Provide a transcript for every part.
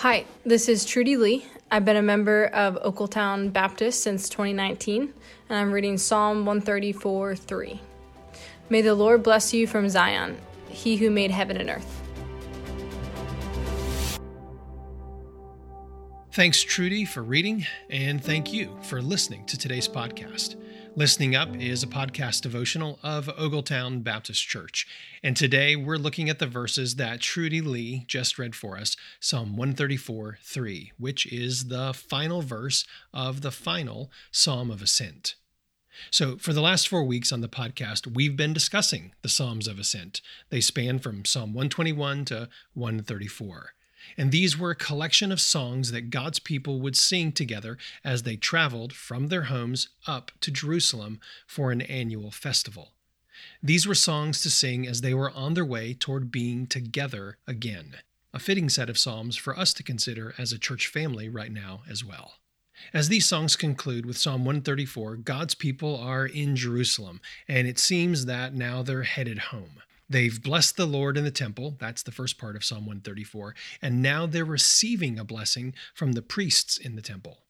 Hi, this is Trudy Lee. I've been a member of Ogletown Baptist since 2019, and I'm reading Psalm 134 3. May the Lord bless you from Zion, he who made heaven and earth. Thanks, Trudy, for reading, and thank you for listening to today's podcast. Listening Up is a podcast devotional of Ogletown Baptist Church. And today we're looking at the verses that Trudy Lee just read for us Psalm 134 3, which is the final verse of the final Psalm of Ascent. So, for the last four weeks on the podcast, we've been discussing the Psalms of Ascent. They span from Psalm 121 to 134. And these were a collection of songs that God's people would sing together as they traveled from their homes up to Jerusalem for an annual festival. These were songs to sing as they were on their way toward being together again. A fitting set of psalms for us to consider as a church family right now as well. As these songs conclude with Psalm 134, God's people are in Jerusalem, and it seems that now they're headed home. They've blessed the Lord in the temple. That's the first part of Psalm 134. And now they're receiving a blessing from the priests in the temple.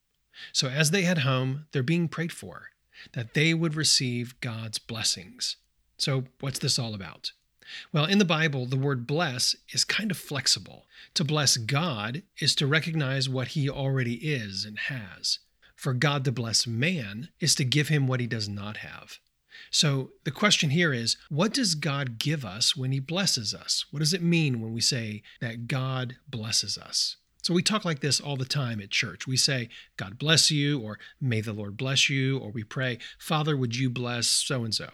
So as they head home, they're being prayed for, that they would receive God's blessings. So, what's this all about? Well, in the Bible, the word bless is kind of flexible. To bless God is to recognize what he already is and has. For God to bless man is to give him what he does not have. So the question here is what does God give us when He blesses us? What does it mean when we say that God blesses us? So we talk like this all the time at church. We say, God bless you, or may the Lord bless you, or we pray, Father, would you bless so and so?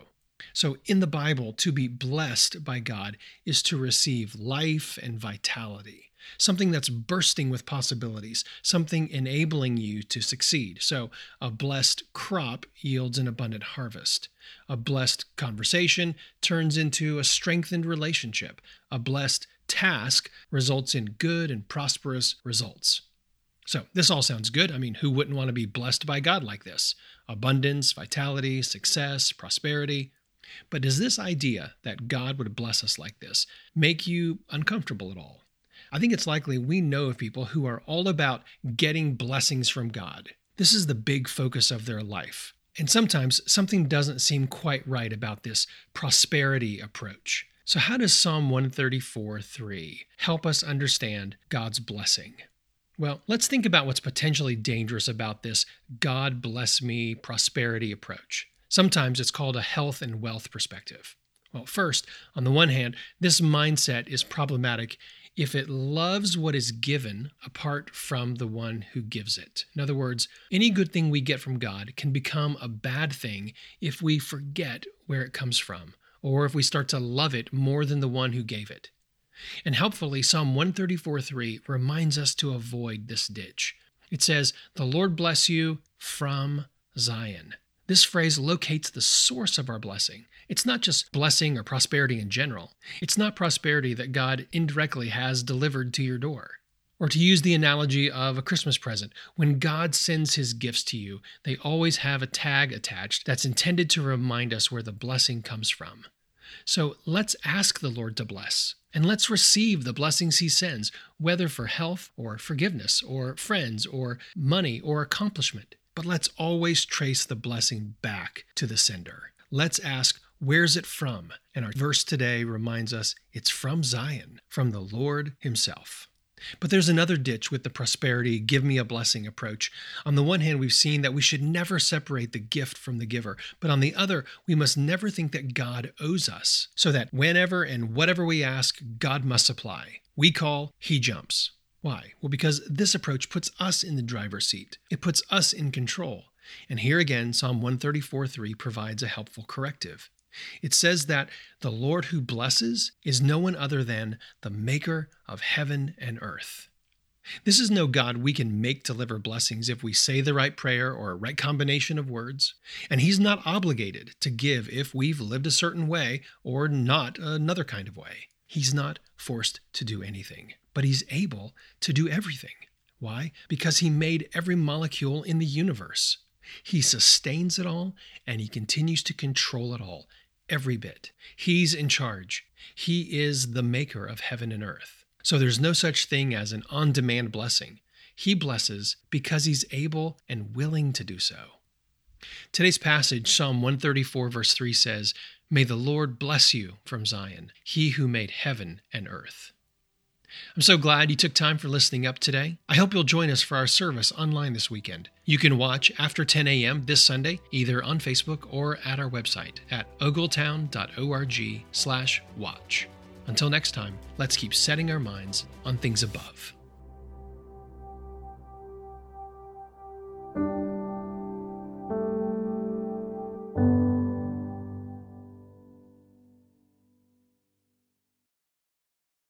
So in the Bible, to be blessed by God is to receive life and vitality something that's bursting with possibilities, something enabling you to succeed. So, a blessed crop yields an abundant harvest. A blessed conversation turns into a strengthened relationship. A blessed task results in good and prosperous results. So, this all sounds good. I mean, who wouldn't want to be blessed by God like this? Abundance, vitality, success, prosperity. But does this idea that God would bless us like this make you uncomfortable at all? I think it's likely we know of people who are all about getting blessings from God. This is the big focus of their life. And sometimes something doesn't seem quite right about this prosperity approach. So, how does Psalm 134 3 help us understand God's blessing? Well, let's think about what's potentially dangerous about this God bless me prosperity approach. Sometimes it's called a health and wealth perspective. Well, first, on the one hand, this mindset is problematic if it loves what is given apart from the one who gives it. In other words, any good thing we get from God can become a bad thing if we forget where it comes from, or if we start to love it more than the one who gave it. And helpfully, Psalm 134:3 reminds us to avoid this ditch. It says, The Lord bless you from Zion. This phrase locates the source of our blessing. It's not just blessing or prosperity in general. It's not prosperity that God indirectly has delivered to your door. Or to use the analogy of a Christmas present, when God sends his gifts to you, they always have a tag attached that's intended to remind us where the blessing comes from. So let's ask the Lord to bless, and let's receive the blessings he sends, whether for health or forgiveness or friends or money or accomplishment. But let's always trace the blessing back to the sender. Let's ask, where's it from? And our verse today reminds us it's from Zion, from the Lord Himself. But there's another ditch with the prosperity, give me a blessing approach. On the one hand, we've seen that we should never separate the gift from the giver. But on the other, we must never think that God owes us, so that whenever and whatever we ask, God must supply. We call, He jumps. Why? Well, because this approach puts us in the driver's seat. It puts us in control. And here again, Psalm 134 3 provides a helpful corrective. It says that the Lord who blesses is no one other than the maker of heaven and earth. This is no God we can make deliver blessings if we say the right prayer or a right combination of words. And He's not obligated to give if we've lived a certain way or not another kind of way. He's not forced to do anything but he's able to do everything. Why? Because he made every molecule in the universe. He sustains it all and he continues to control it all, every bit. He's in charge. He is the maker of heaven and earth. So there's no such thing as an on demand blessing. He blesses because he's able and willing to do so. Today's passage, Psalm 134, verse 3 says, May the Lord bless you from Zion, he who made heaven and earth. I'm so glad you took time for listening up today. I hope you'll join us for our service online this weekend. You can watch after 10 a.m. this Sunday, either on Facebook or at our website at ogletown.org slash watch. Until next time, let's keep setting our minds on things above.